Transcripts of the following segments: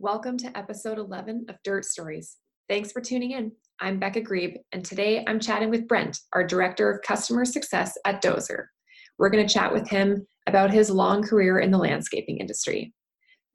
Welcome to episode 11 of Dirt Stories. Thanks for tuning in. I'm Becca Grieb, and today I'm chatting with Brent, our Director of Customer Success at DOZR. We're going to chat with him about his long career in the landscaping industry.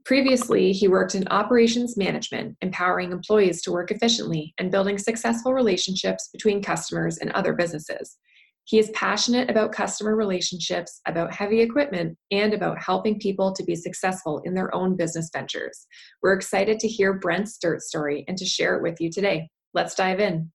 Previously, he worked in operations management, empowering employees to work efficiently and building successful relationships between customers and other businesses. He is passionate about customer relationships, about heavy equipment, and about helping people to be successful in their own business ventures. We're excited to hear Brent's dirt story and to share it with you today. Let's dive in.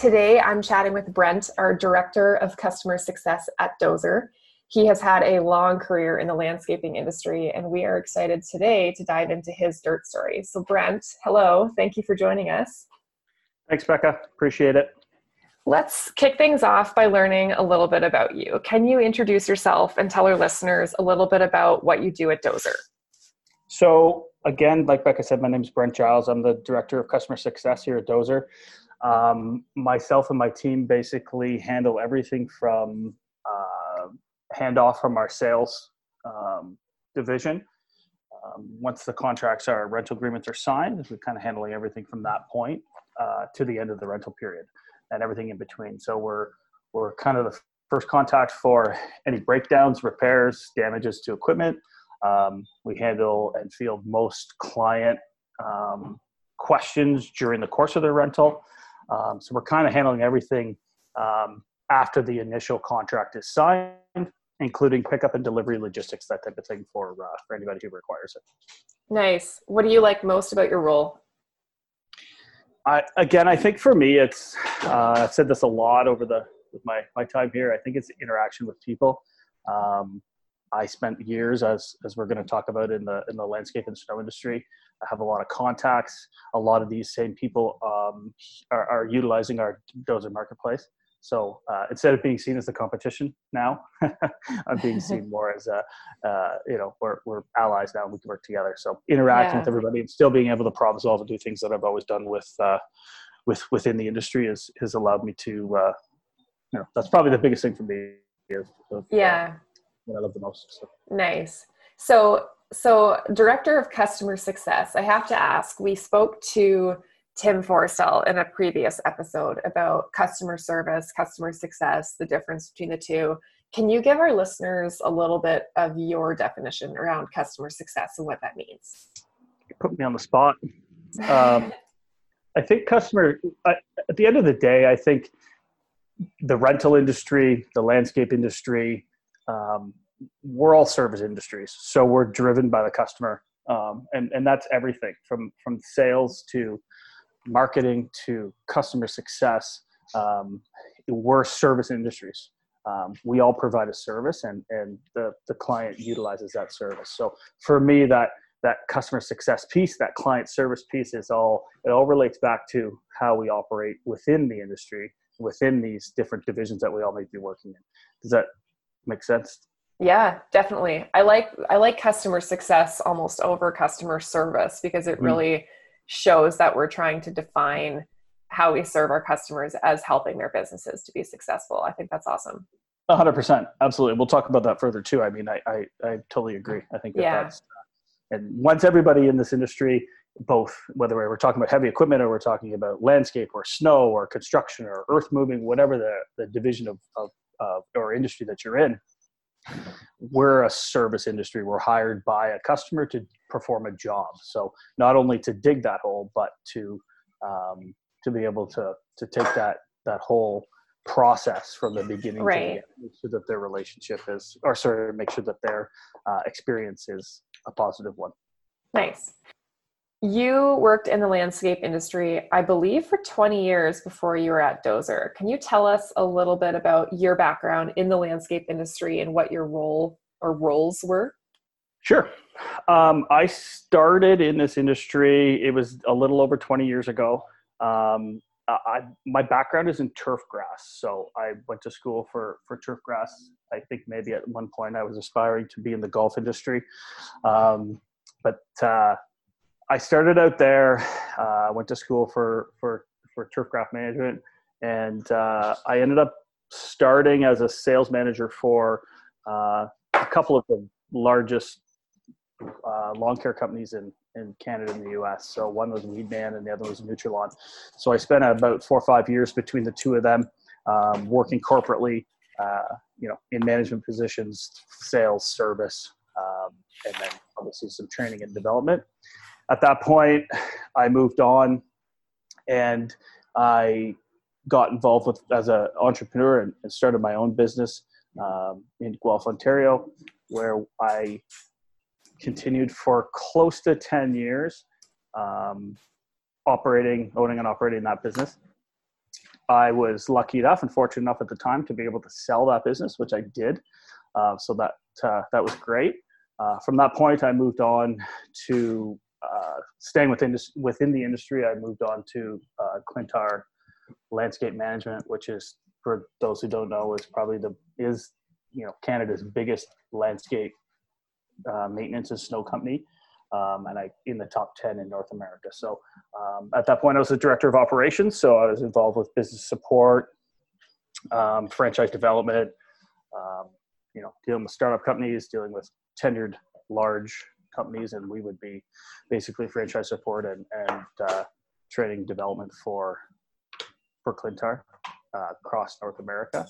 Today, I'm chatting with Brent, our Director of Customer Success at DOZR. He has had a long career in the landscaping industry, and we are excited today to dive into his dirt story. So, Brent, hello. Thank you for joining us. Thanks, Becca. Appreciate it. Let's kick things off by learning a little bit about you. Can you introduce yourself and tell our listeners a little bit about what you do at DOZR? So, again, like Becca said, my name is Brent Giles. I'm the Director of Customer Success here at DOZR. Um, myself and my team basically handle everything from uh, handoff from our sales um, division. Um, once the contracts are rental agreements are signed, we're kind of handling everything from that point uh, to the end of the rental period and everything in between. So we're we're kind of the first contact for any breakdowns, repairs, damages to equipment. Um, we handle and field most client um, questions during the course of their rental. Um, so we're kind of handling everything um, after the initial contract is signed, including pickup and delivery, logistics, that type of thing for uh, for anybody who requires it. Nice. What do you like most about your role? I, again, I think for me, it's uh, I've said this a lot over the with my my time here. I think it's interaction with people. Um, I spent years, as as we're going to talk about in the in the landscape and snow industry, have a lot of contacts. A lot of these same people um, are, are, utilizing our DOZR marketplace. So uh, instead of being seen as the competition now, I'm being seen more as a, uh, you know, we're, we're allies now and we can work together. So interacting yeah. with everybody and still being able to problem solve and do things that I've always done with, uh, with within the industry has, has allowed me to, uh, you know, that's probably the biggest thing for me. Of, of, yeah. what I love the most. So. Nice. So so director of customer success i have to ask we spoke to tim forstall in a previous episode about customer service customer success the difference between the two. Can you give our listeners a little bit of your definition around customer success and what that means? Put me on the spot. Um, i think customer I, at the end of the day i think the rental industry the landscape industry um, we're all service industries, so we're driven by the customer, um, and and that's everything from from sales to marketing to customer success. Um, we're service industries. Um, we all provide a service, and and the the client utilizes that service. So for me, that that customer success piece, that client service piece, is all it all relates back to how we operate within the industry, within these different divisions that we all may be working in. Does that make sense? Yeah, definitely. I like I like customer success almost over customer service because it mm. really shows that we're trying to define how we serve our customers as helping their businesses to be successful. I think that's awesome. hundred percent. Absolutely. We'll talk about that further too. I mean, I, I, I totally agree. I think that yeah. that's, uh, and once everybody in this industry, both whether we're talking about heavy equipment or we're talking about landscape or snow or construction or earth moving, whatever the, the division of, of, of or industry that you're in, we're a service industry. We're hired by a customer to perform a job. So not only to dig that hole, but to um, to be able to to take that that whole process from the beginning right. to the end, make sure that their relationship is, or sorry, make sure that their uh, experience is a positive one. Nice. You worked in the landscape industry, I believe, for 20 years before you were at DOZR. Can you tell us a little bit about your background in the landscape industry and what your role or roles were? Sure. Um, I started in this industry, it was a little over 20 years ago. Um, I my background is in turf grass, so I went to school for for turf grass. I think maybe at one point I was aspiring to be in the golf industry, um, but uh, I started out there. Uh, went to school for for for turf grass management, and uh, I ended up starting as a sales manager for uh, a couple of the largest uh, lawn care companies in in Canada and the US. So one was Weed Man and the other was Nutri-Lawn. So I spent about four or five years between the two of them, um, working corporately, uh, you know, in management positions, sales, service, um, and then obviously some training and development. At that point, I moved on, and I got involved with as an entrepreneur and, and, started my own business um, in Guelph, Ontario, where I continued for close to 10 years um, operating, owning and operating that business. I was lucky enough and fortunate enough at the time to be able to sell that business, which I did. Uh, so that uh, that was great. Uh, from that point, I moved on to uh, staying within within the industry. I moved on to uh, Clintar Landscape Management, which is for those who don't know, is probably the is you know Canada's biggest landscape uh, maintenance and snow company, um, and I in the top ten in North America. So um, at that point, I was the director of operations, so I was involved with business support, um, franchise development, um, you know, dealing with startup companies, dealing with tenured large companies, and we would be basically franchise support and and uh, training development for for Clintar uh, across North America.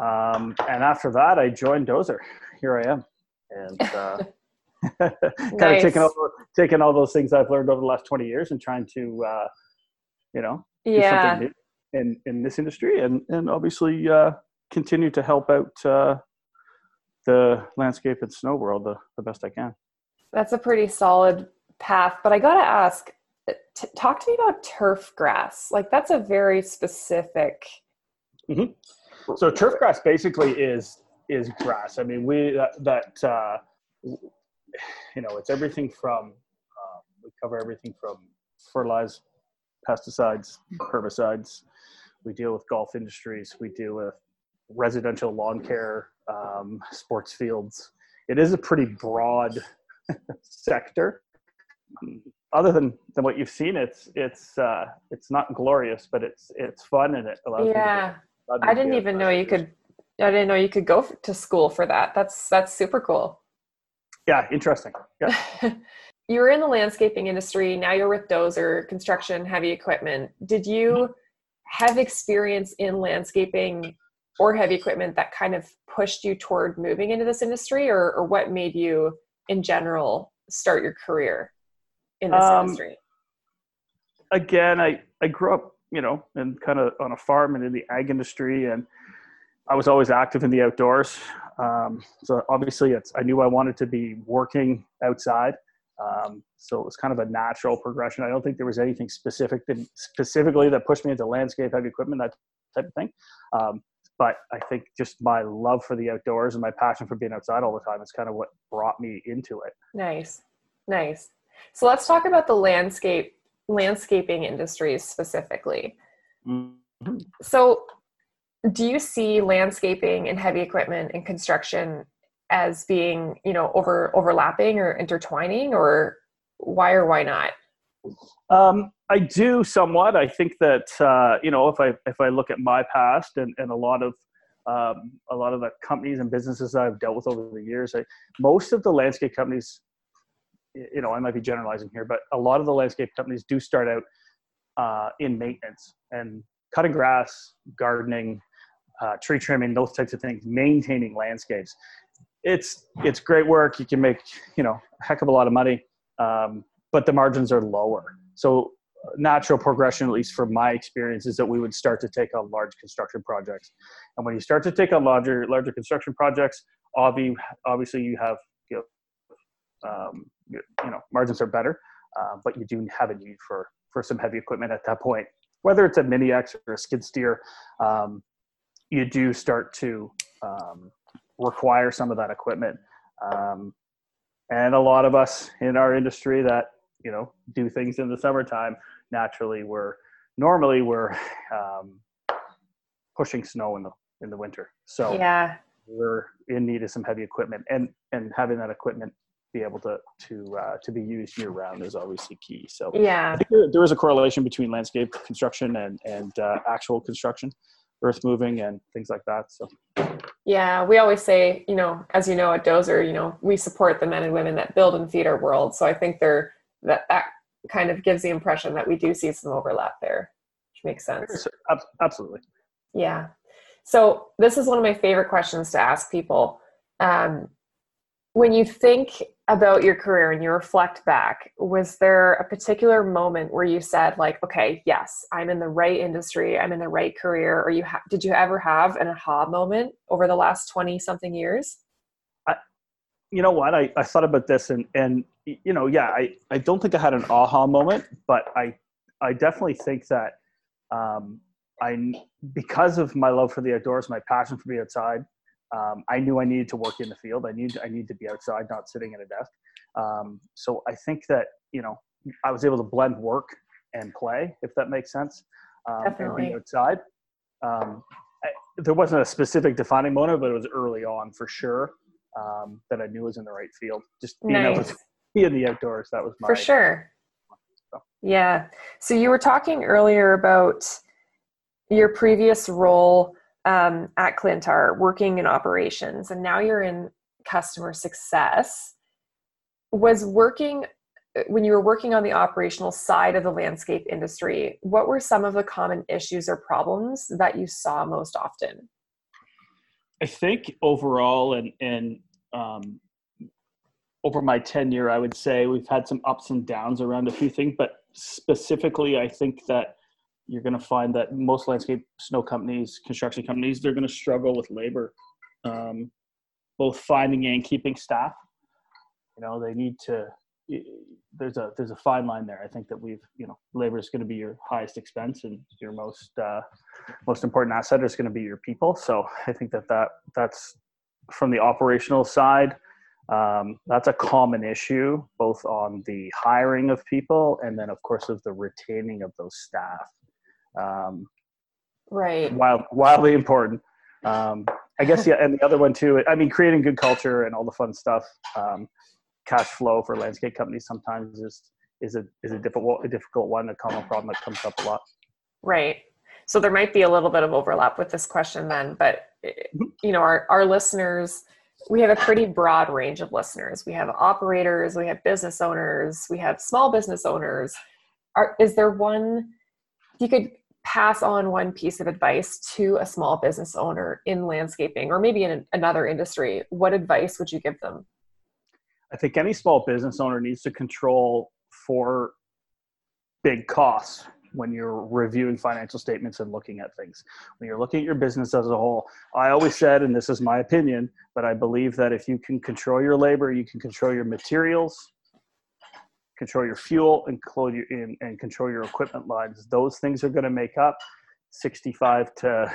Um, and after that, I joined DOZR. Here I am and uh, kind nice. of taking all taking all those things I've learned over the last twenty years and trying to uh, you know yeah in in this industry and and obviously uh, continue to help out uh, the landscape and snow world the, the best I can. That's a pretty solid path, but I got to ask, t- talk to me about turf grass. Like that's a very specific. Mm-hmm. So turf grass basically is is grass. I mean, we that, that uh, you know, it's everything from um, we cover everything from fertilize, pesticides, herbicides. We deal with golf industries. We deal with residential lawn care, um, sports fields. It is a pretty broad sector. Other than, than what you've seen, it's it's uh, it's not glorious, but it's it's fun and it allows. Yeah, I didn't even know you could I didn't know you could go to school for that. That's that's super cool. Yeah, interesting. Yeah. you were in the landscaping industry. Now you're with DOZR, construction, heavy equipment. Did you have experience in landscaping or heavy equipment that kind of pushed you toward moving into this industry, or, or what made you, in general, start your career in this um, industry? Again, I I grew up, you know, and kind of on a farm and in the ag industry, and I was always active in the outdoors. Um, so obviously, it's I knew I wanted to be working outside. Um, so it was kind of a natural progression. I don't think there was anything specific that specifically that pushed me into landscape, heavy equipment, that type of thing. But I think just my love for the outdoors and my passion for being outside all the time is kind of what brought me into it. Nice, nice. So let's talk about the landscape landscaping industries specifically. Mm-hmm. So do you see landscaping and heavy equipment and construction as being you know over overlapping or intertwining or why or why not um, i do somewhat i think that uh, you know if i if i look at my past and, and a lot of um, a lot of the companies and businesses i've dealt with over the years I, most of the landscape companies you know i might be generalizing here but a lot of the landscape companies do start out uh, in maintenance and cutting grass gardening uh, tree trimming, those types of things, maintaining landscapes. It's it's great work. You can make you know a heck of a lot of money, um, but the margins are lower. So natural progression, at least from my experience, is that we would start to take on large construction projects. And when you start to take on larger larger construction projects, obviously you have you know, um, you know margins are better, uh, but you do have a need for for some heavy equipment at that point. Whether it's a mini X or a skid steer, um, you do start to um, require some of that equipment. Um, and a lot of us in our industry that you know do things in the summertime naturally we're normally we're um, pushing snow in the in the winter. So yeah, we're in need of some heavy equipment, and and having that equipment be able to to uh, to be used year round is obviously key. So yeah, there, there is a correlation between landscape construction and and uh, actual construction, earth moving and things like that. So yeah, we always say, you know, as you know at DOZR, you know, we support the men and women that build and feed our world. So I think there that that kind of gives the impression that we do see some overlap there, which makes sense. Absolutely. Yeah. So this is one of my favorite questions to ask people. Um, when you think about your career and you reflect back, was there a particular moment where you said, like, okay, yes, I'm in the right industry, I'm in the right career, or you ha- did you ever have an aha moment over the last 20 something years? You know what? I, I thought about this and, and, you know, yeah, I, I don't think I had an aha moment, but I, I definitely think that, um, I, because of my love for the outdoors, my passion for being outside, um, I knew I needed to work in the field. I need I need to be outside, not sitting at a desk. Um, so I think that you know I was able to blend work and play, if that makes sense, um, Definitely. and be outside. Um, I, there wasn't a specific defining moment, but it was early on for sure um, that I knew was in the right field. Just being nice. able to be in the outdoors, that was my for sure. So. Yeah. So you were talking earlier about your previous role um, at Clintar working in operations and now you're in customer success. Was working when you were working on the operational side of the landscape industry, what were some of the common issues or problems that you saw most often? I think overall, and and um, over my tenure, I would say we've had some ups and downs around a few things, but specifically, I think that you're going to find that most landscape snow companies, construction companies, they're going to struggle with labor, um, both finding and keeping staff. You know, they need to. There's a there's a fine line there. I think that we've you know labor is going to be your highest expense and your most uh, most important asset is going to be your people. So I think that that that's from the operational side. Um, that's a common issue, both on the hiring of people and then, of course, of the retaining of those staff. Um, right. Wild, wildly important. Um, I guess yeah, and the other one too. I mean, creating good culture and all the fun stuff. Um, cash flow for landscape companies sometimes is is a is a difficult a difficult one, a common problem that comes up a lot. Right. So there might be a little bit of overlap with this question then, but mm-hmm. you know, our our listeners, we have a pretty broad range of listeners. We have operators, we have business owners, we have small business owners. Are, is there one you could pass on one piece of advice to a small business owner in landscaping or maybe in another industry, what advice would you give them? I think any small business owner needs to control four big costs when you're reviewing financial statements and looking at things. When you're looking at your business as a whole, I always said, and this is my opinion, but I believe that if you can control your labor, you can control your materials, control your fuel and, control your equipment lines. Those things are going to make up 65 to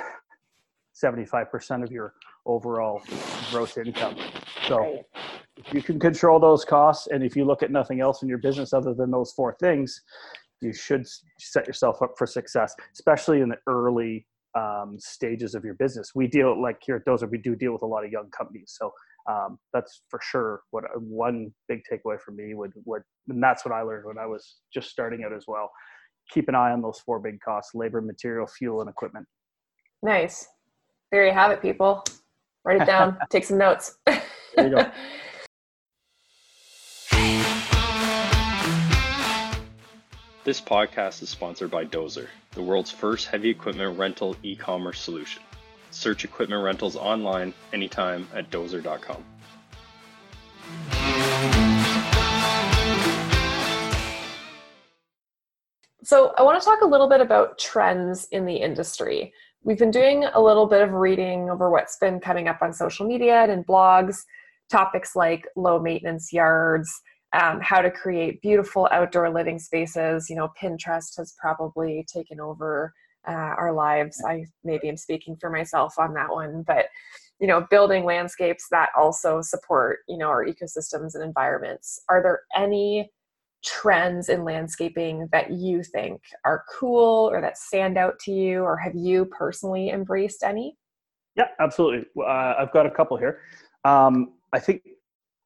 75% of your overall gross income. So you can control those costs and if you look at nothing else in your business other than those four things, you should set yourself up for success, especially in the early um, stages of your business. We deal like here at DOZR, we do deal with a lot of young companies. So um, that's for sure what one big takeaway for me would would and that's what I learned when I was just starting out as well. Keep an eye on those four big costs: labor, material, fuel, and equipment. Nice. There you have it, people. Write it down. Take some notes. This podcast is sponsored by DOZR, the world's first heavy equipment rental e commerce solution. Search equipment rentals online anytime at dozr.com. So, I want to talk a little bit about trends in the industry. We've been doing a little bit of reading over what's been coming up on social media and in blogs, topics like low maintenance yards, um, how to create beautiful outdoor living spaces. You know, Pinterest has probably taken over uh, our lives. I maybe am speaking for myself on that one, but you know, building landscapes that also support you know our ecosystems and environments. Are there any trends in landscaping that you think are cool or that stand out to you, or have you personally embraced any? Yeah, absolutely. Uh, I've got a couple here. Um, I think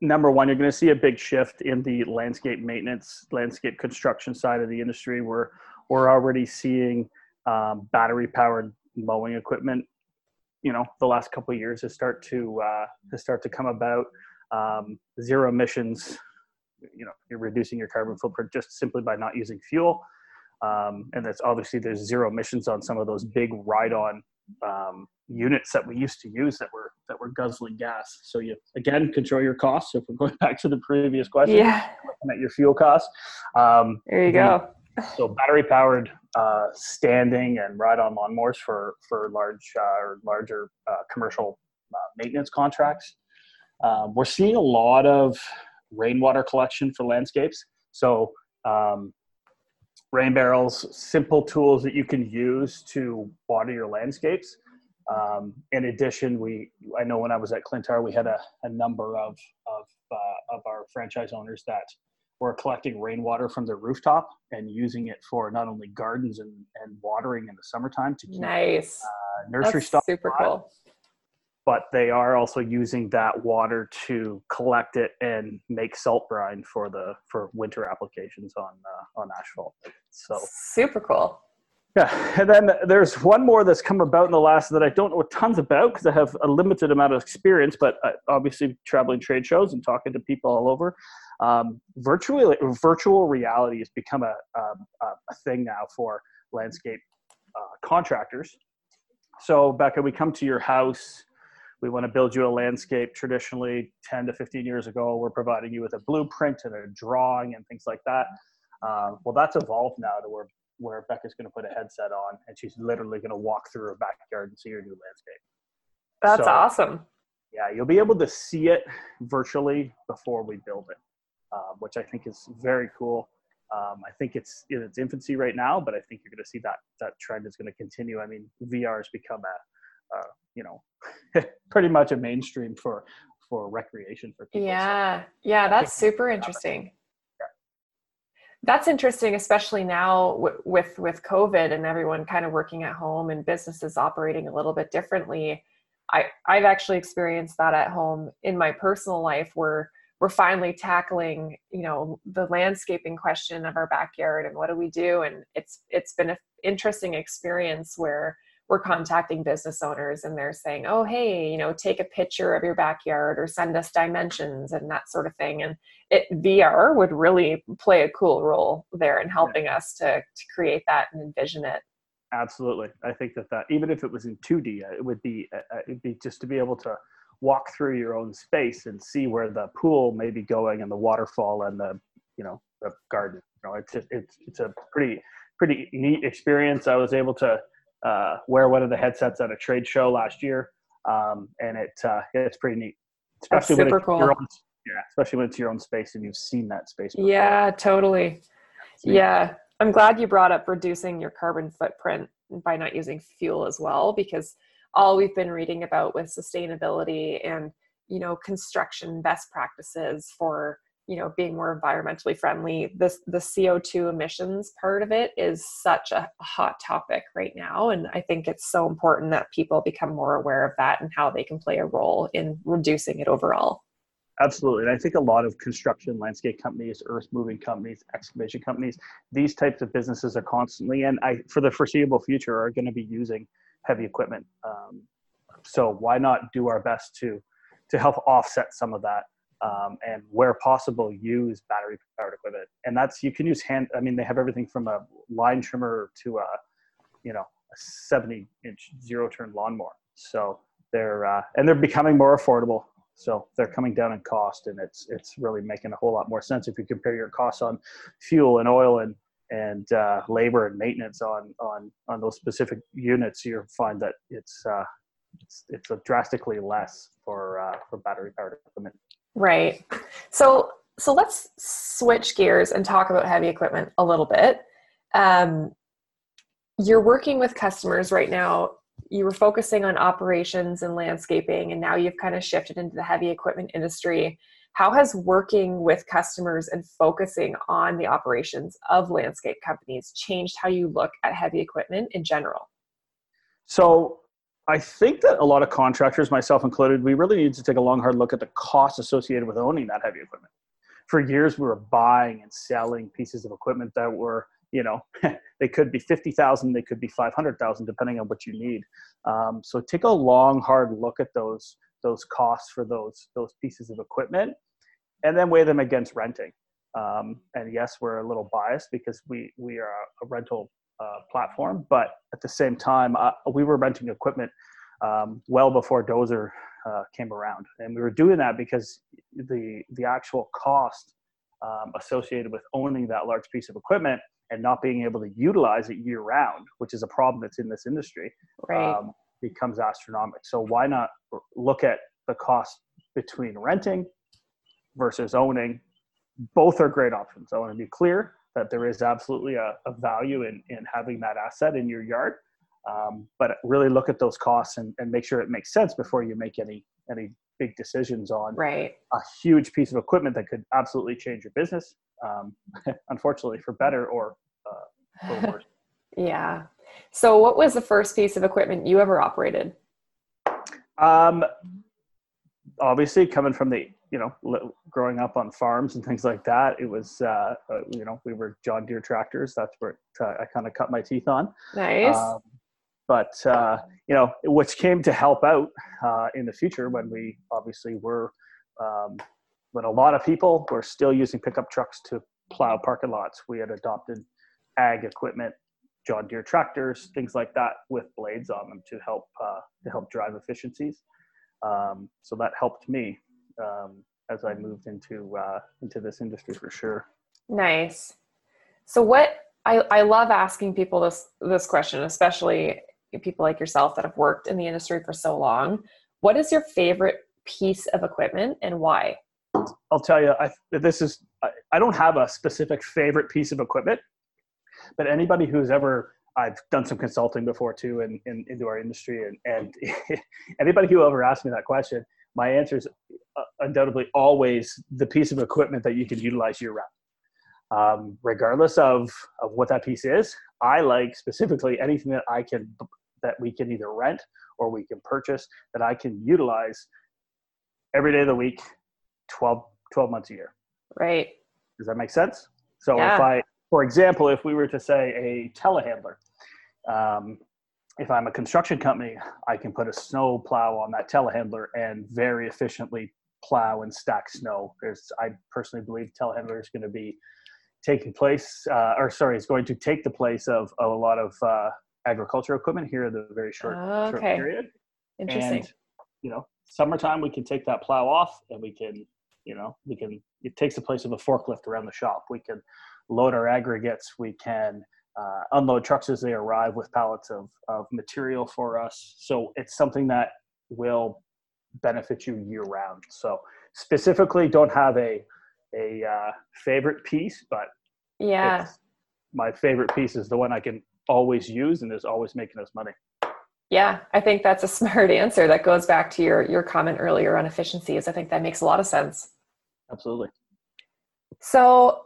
number one, you're going to see a big shift in the landscape maintenance, landscape construction side of the industry. We're we're already seeing um, battery powered mowing equipment. You know, the last couple of years has start to uh, has start to come about. Um, zero emissions. You know, you're reducing your carbon footprint just simply by not using fuel. Um, and that's obviously there's zero emissions on some of those big ride-on um, units that we used to use that were that were guzzling gas. So you again control your costs. So if we're going back to the previous question, yeah, looking at your fuel costs. Um, there you go. So battery powered uh, standing and ride on lawnmowers for for large uh, or larger uh, commercial uh, maintenance contracts. Um, we're seeing a lot of rainwater collection for landscapes. So um, rain barrels, simple tools that you can use to water your landscapes. Um, in addition, we I know when I was at Clintar, we had a, a number of of, uh, of our franchise owners that were collecting rainwater from their rooftop and using it for not only gardens and, and watering in the summertime to keep nice uh, nursery That's stock super alive, cool. But they are also using that water to collect it and make salt brine for the for winter applications on uh, on asphalt. So super cool. Yeah, and then there's one more that's come about in the last that I don't know tons about because I have a limited amount of experience, but uh, obviously traveling trade shows and talking to people all over. Um, virtual virtual reality has become a, a, a thing now for landscape uh, contractors. So Becca, we come to your house. We want to build you a landscape. Traditionally, 10 to 15 years ago, we're providing you with a blueprint and a drawing and things like that. Um, well, that's evolved now to where where Becca's going to put a headset on and she's literally going to walk through her backyard and see your new landscape. That's So- awesome. Yeah, you'll be able to see it virtually before we build it, um, which I think is very cool. Um, I think it's in its infancy right now, but I think you're going to see that that trend is going to continue. I mean, VR has become a, uh, you know, pretty much a mainstream for for recreation for people. So, Yeah, yeah, that's super interesting. That's interesting, especially now w- with with COVID and everyone kind of working at home and businesses operating a little bit differently. I I've actually experienced that at home in my personal life where we're finally tackling you know the landscaping question of our backyard and what do we do and it's it's been an interesting experience where we're contacting business owners and they're saying oh hey you know take a picture of your backyard or send us dimensions and that sort of thing and it VR would really play a cool role there in helping us to, to create that and envision it. Absolutely, I think that that even if it was in 2D, uh, it would be uh, uh, it'd be just to be able to walk through your own space and see where the pool may be going and the waterfall and the you know the garden. You know, it's it's it's a pretty pretty neat experience. I was able to uh, wear one of the headsets at a trade show last year, um, and it uh, it's pretty neat, especially when it's cool. your own yeah, especially when it's your own space and you've seen that space. Before. Yeah, totally. Yeah. I'm glad you brought up reducing your carbon footprint by not using fuel as well, because all we've been reading about with sustainability and, you know, construction best practices for, you know, being more environmentally friendly, this the CO2 emissions part of it is such a hot topic right now. And I think it's so important that people become more aware of that and how they can play a role in reducing it overall. Absolutely. And I think a lot of construction, landscape companies, earth moving companies, excavation companies, these types of businesses are constantly, and I, for the foreseeable future, are going to be using heavy equipment. Um, so why not do our best to, to help offset some of that? Um, and where possible, use battery powered equipment. And that's, you can use hand, I mean, they have everything from a line trimmer to a, you know, a 70 inch zero turn lawnmower. So they're, uh, and they're becoming more affordable. So they're coming down in cost, and it's it's really making a whole lot more sense if you compare your costs on fuel and oil and and uh, labor and maintenance on on on those specific units. You'll find that it's uh, it's it's drastically less for uh, for battery powered equipment. Right. So so let's switch gears and talk about heavy equipment a little bit. Um, you're working with customers right now. You were focusing on operations and landscaping, and now you've kind of shifted into the heavy equipment industry. how has working with customers and focusing on the operations of landscape companies changed how you look at heavy equipment in general? So I think that a lot of contractors, myself included, we really need to take a long, hard look at the costs associated with owning that heavy equipment. For years, we were buying and selling pieces of equipment that were, you know, they could be 50,000, they could be 500,000, depending on what you need. Um, so take a long, hard look at those those costs for those those pieces of equipment, and then weigh them against renting. Um, and yes, we're a little biased because we we are a rental uh, platform, but at the same time, uh, we were renting equipment um, well before DOZR uh, came around, and we were doing that because the the actual cost um, associated with owning that large piece of equipment and not being able to utilize it year round, which is a problem that's in this industry, right. um, becomes astronomical. So why not look at the cost between renting versus owning? Both are great options. I want to be clear that there is absolutely a, a value in, in having that asset in your yard. Um, but really look at those costs and, and make sure it makes sense before you make any any big decisions on right. a huge piece of equipment that could absolutely change your business. Um, unfortunately, for better or uh, for worse. yeah. So, what was the first piece of equipment you ever operated? Um, obviously, coming from the you know, growing up on farms and things like that, it was, uh, uh, you know, we were John Deere tractors. That's where uh, I kind of cut my teeth on. Nice. Um, but, uh, you know, which came to help out uh, in the future when we obviously were, um, when a lot of people were still using pickup trucks to plow parking lots, we had adopted ag equipment, John Deere tractors, things like that with blades on them to help, uh, to help drive efficiencies. Um, so that helped me um, as I moved into uh, into this industry for sure. Nice. So what I, I love asking people this this question, especially people like yourself that have worked in the industry for so long. What is your favorite piece of equipment and why? I'll tell you, I, this is I, I don't have a specific favorite piece of equipment, but anybody who's ever I've done some consulting before too in, in into our industry and, and anybody who ever asked me that question, my answer is uh, undoubtedly always the piece of equipment that you can utilize year round. Um, regardless of, of what that piece is, I like specifically anything that I can that we can either rent or we can purchase that I can utilize every day of the week, 12, 12 months a year. Right. Does that make sense? So yeah. if I, for example, if we were to say a telehandler, um, if I'm a construction company, I can put a snow plow on that telehandler and very efficiently plow and stack snow. There's, I personally believe telehandler is going to be taking place, uh, or sorry, is going to take the place of, of a lot of uh, agriculture equipment here in the very short, okay. short period. Interesting. And, you know, summertime we can take that plow off and we can, you know, we can, it takes the place of a forklift around the shop. We can load our aggregates. We can, uh, unload trucks as they arrive with pallets of, of material for us. So it's something that will benefit you year round. So specifically, don't have a a uh, favorite piece, but yeah, my favorite piece is the one I can always use and is always making us money. Yeah, I think that's a smart answer. That goes back to your your comment earlier on efficiencies. I think that makes a lot of sense. Absolutely. So,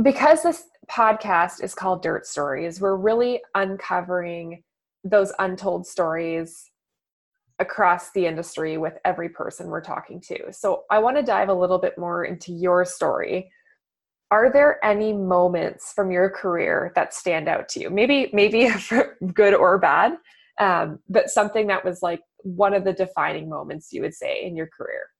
because this podcast is called Dirt Stories, we're really uncovering those untold stories across the industry with every person we're talking to. So I want to dive a little bit more into your story. Are there any moments from your career that stand out to you? Maybe maybe good or bad, um, but something that was like one of the defining moments you would say in your career.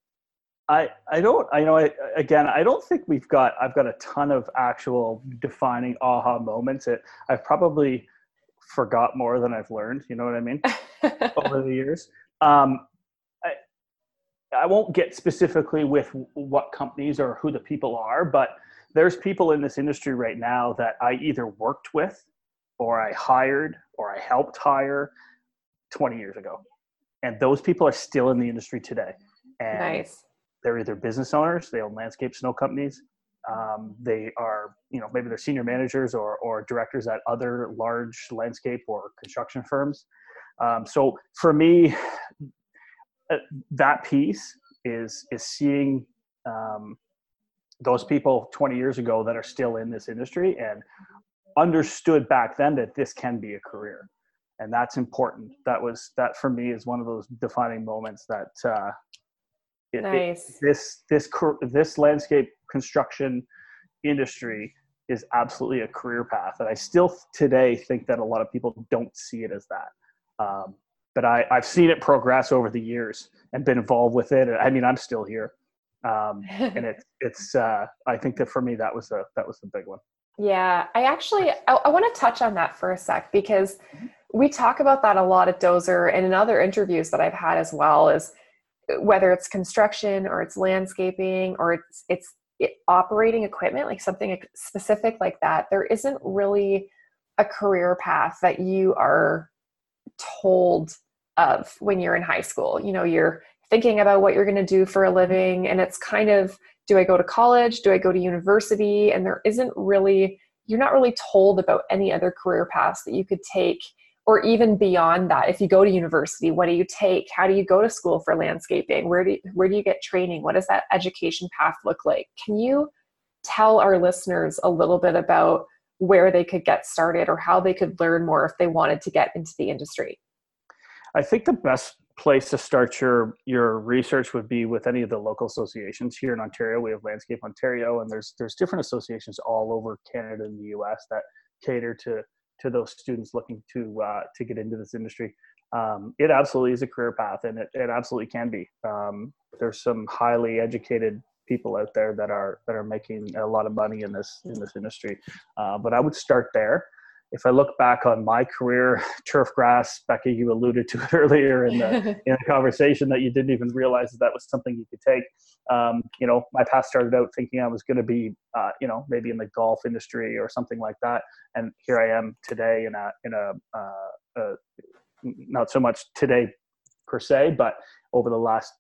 I, I don't I know I, again I don't think we've got I've got a ton of actual defining aha moments. It I've probably forgot more than I've learned. You know what I mean? Over the years, um, I I won't get specifically with what companies or who the people are, but there's people in this industry right now that I either worked with, or I hired, or I helped hire 20 years ago, and those people are still in the industry today. And nice they're either business owners, they own landscape snow companies, um, they are, you know, maybe they're senior managers or, or directors at other large landscape or construction firms. Um, so for me, uh, that piece is is seeing um, those people 20 years ago that are still in this industry and understood back then that this can be a career and that's important that was that for me is one of those defining moments that uh it, nice. It, this this this landscape construction industry is absolutely a career path and i still today think that a lot of people don't see it as that um, but I, i've seen it progress over the years and been involved with it i mean i'm still here um, and it, it's uh, i think that for me that was a that was the big one yeah i actually i, I want to touch on that for a sec because mm-hmm. we talk about that a lot at DOZR and in other interviews that i've had as well is whether it's construction or it's landscaping or it's it's operating equipment like something specific like that there isn't really a career path that you are told of when you're in high school. You know you're thinking about what you're going to do for a living and it's kind of do i go to college? Do i go to university? And there isn't really you're not really told about any other career paths that you could take or even beyond that if you go to university what do you take? How do you go to school for landscaping? Where do you, where do you get training? What does that education path look like? Can you tell our listeners a little bit about where they could get started or how they could learn more if they wanted to get into the industry? I think the best place to start your your research would be with any of the local associations. Here in ontario we have landscape ontario and there's there's different associations all over canada and the us that cater to to those students looking to uh, to get into this industry. Um, it absolutely is a career path, and it, it absolutely can be. Um, there's some highly educated people out there that are that are making a lot of money in this in this industry. Uh, but I would start there if I look back on my career, turf grass, Becky, you alluded to it earlier in the in the conversation that you didn't even realize that that was something you could take. Um, you know, my path started out thinking I was going to be, uh, you know, maybe in the golf industry or something like that, and here I am today in a in a, uh, a not so much today per se, but over the last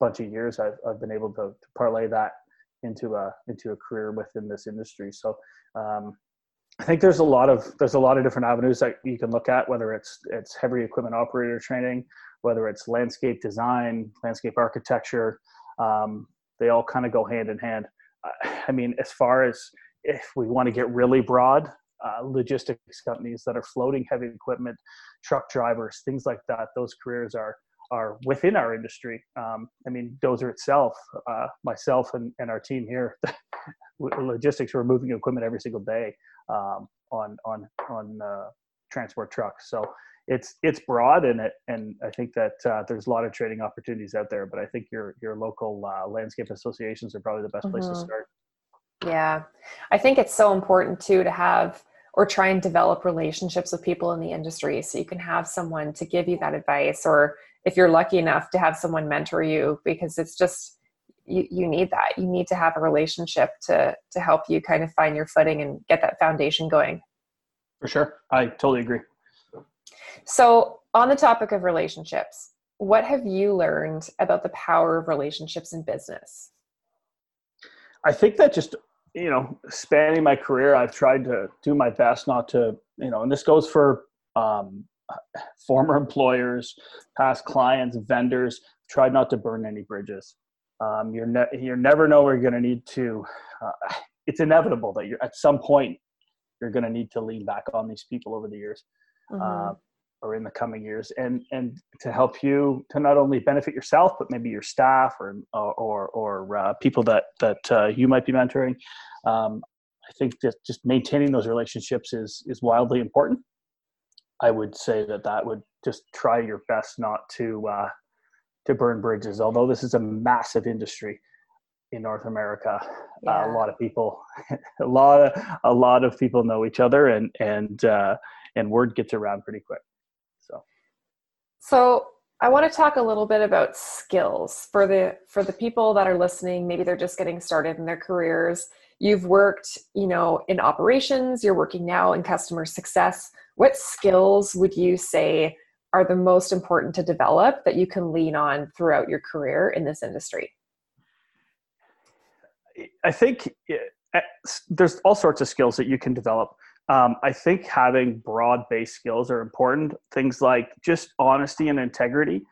bunch of years, I've I've been able to, to parlay that into a into a career within this industry. So um, I think there's a lot of there's a lot of different avenues that you can look at, whether it's it's heavy equipment operator training, whether it's landscape design, landscape architecture. Um, they all kind of go hand in hand. I mean, as far as if we want to get really broad, uh, logistics companies that are floating heavy equipment, truck drivers, things like that. Those careers are are within our industry. Um, I mean, DOZR itself, uh, myself and, and our team here, logistics, we're moving equipment every single day um, on on on uh, transport trucks. So it's it's broad and it and I think that uh, there's a lot of trading opportunities out there. But I think your your local uh, landscape associations are probably the best mm-hmm. place to mm-hmm. start. Yeah, I think it's so important too to have or try and develop relationships with people in the industry so you can have someone to give you that advice or if you're lucky enough to have someone mentor you because it's just you, you need that. You need to have a relationship to to help you kind of find your footing and get that foundation going. For sure. I totally agree. So on the topic of relationships what have you learned about the power of relationships in business? I think that just you know spanning my career i've tried to do my best not to you know and this goes for um, former employers past clients vendors. Try not to burn any bridges um, you're ne- you never know where you're going to need to. Uh, it's inevitable that you're at some point you're going to need to lean back on these people over the years, mm-hmm. uh, or in the coming years, and and to help you to not only benefit yourself but maybe your staff or or or uh, people that that uh, you might be mentoring. Um, I think that just maintaining those relationships is is wildly important. I would say that that would just try your best not to uh, to burn bridges. Although this is a massive industry in North America, yeah. uh, a lot of people, a lot of a lot of people know each other, and and uh, and word gets around pretty quick. So, so I want to talk a little bit about skills for the for the people that are listening. Maybe they're just getting started in their careers. You've worked, you know, in operations. You're working now in customer success. What skills would you say are the most important to develop that you can lean on throughout your career in this industry? I think eh, there's all sorts of skills that you can develop. Um, I think having broad based skills are important. Things like just honesty and integrity.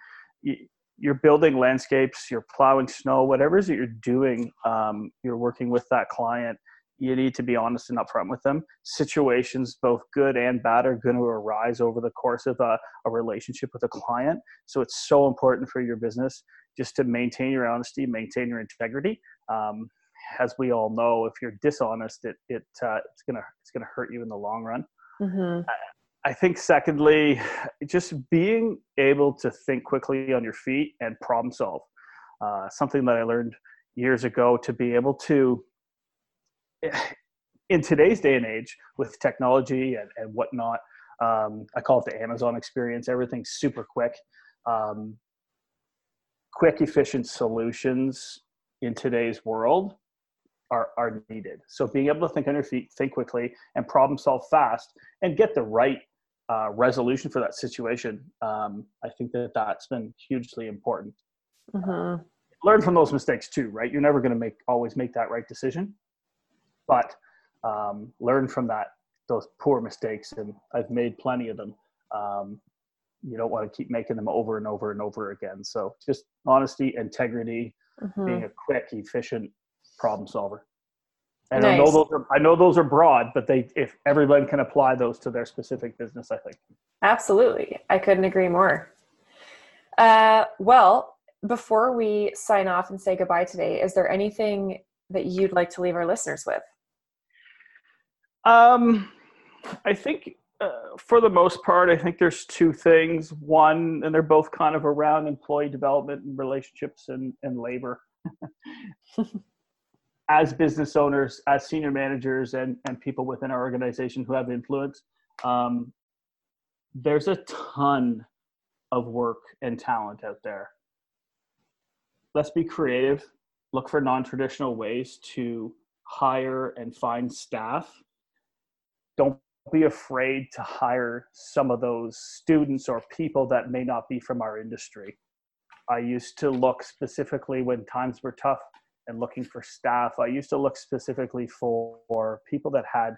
You, you're building landscapes, you're plowing snow, whatever it is that you're doing, um, you're working with that client. You need to be honest and upfront with them. Situations, both good and bad, are going to arise over the course of a, a relationship with a client. So it's so important for your business just to maintain your honesty, maintain your integrity. Um, as we all know, if you're dishonest, it, it uh, it's gonna it's gonna hurt you in the long run. Mm-hmm. I think secondly, just being able to think quickly on your feet and problem solve. Uh, something that I learned years ago to be able to, in today's day and age with technology and, and whatnot, um, I call it the Amazon experience. Everything's super quick. Um, quick, efficient solutions in today's world are, are needed. So being able to think on your feet, think quickly, and problem solve fast, and get the right uh, resolution for that situation. Um, I think that that's been hugely important. Mm-hmm. Learn from those mistakes too, right? You're never going to make always make that right decision, but um, learn from that those poor mistakes, and I've made plenty of them. Um, you don't want to keep making them over and over and over again. So just honesty, integrity, mm-hmm. being a quick, efficient problem solver. And nice. I know those are I know those are broad, but they if everyone can apply those to their specific business, I think. Absolutely. I couldn't agree more. Uh, well, before we sign off and say goodbye today, is there anything that you'd like to leave our listeners with? Um, I think uh, for the most part, I think there's two things. One, and they're both kind of around employee development and relationships and, and labor. as business owners, as senior managers, and, and people within our organization who have influence, um, there's a ton of work and talent out there. Let's be creative, look for non traditional ways to hire and find staff. Don't be afraid to hire some of those students or people that may not be from our industry. I used to look specifically when times were tough and looking for staff, I used to look specifically for, people that had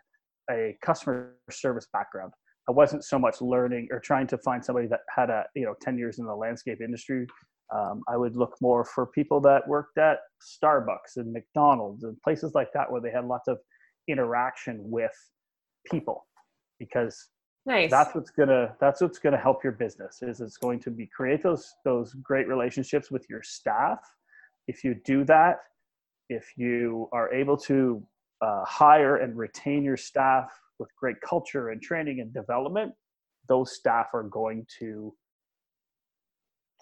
a customer service background. I wasn't so much learning or trying to find somebody that had a you know 10 years in the landscape industry. Um, I would look more for people that worked at Starbucks and McDonald's and places like that where they had lots of interaction with people because nice. that's what's gonna that's what's gonna help your business is it's going to be create those those great relationships with your staff if you do that if you are able to uh, hire and retain your staff with great culture and training and development, those staff are going to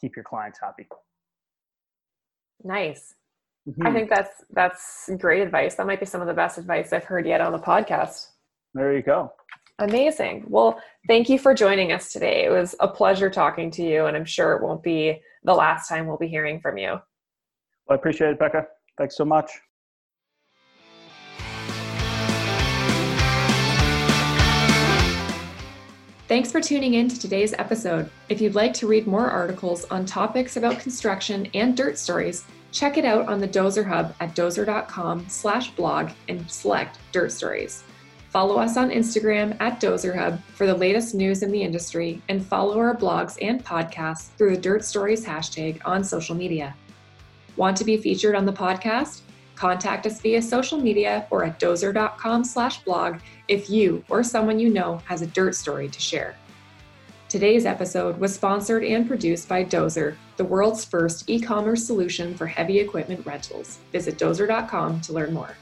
keep your clients happy. Nice. Mm-hmm. I think that's that's great advice. That might be some of the best advice I've heard yet on the podcast. There you go. Amazing. Well, thank you for joining us today. It was a pleasure talking to you, and I'm sure it won't be the last time we'll be hearing from you. Well, I appreciate it, Becca. Thanks so much. Thanks for tuning in to today's episode. If you'd like to read more articles on topics about construction and dirt stories, check it out on the DOZR Hub at dozr.com slash blog and select Dirt Stories. Follow us on Instagram at DOZR Hub for the latest news in the industry and follow our blogs and podcasts through the Dirt Stories hashtag on social media. Want to be featured on the podcast? Contact us via social media or at dozr.com slash blog if you or someone you know has a dirt story to share. Today's episode was sponsored and produced by DOZR, the world's first e commerce solution for heavy equipment rentals. Visit dozr.com to learn more.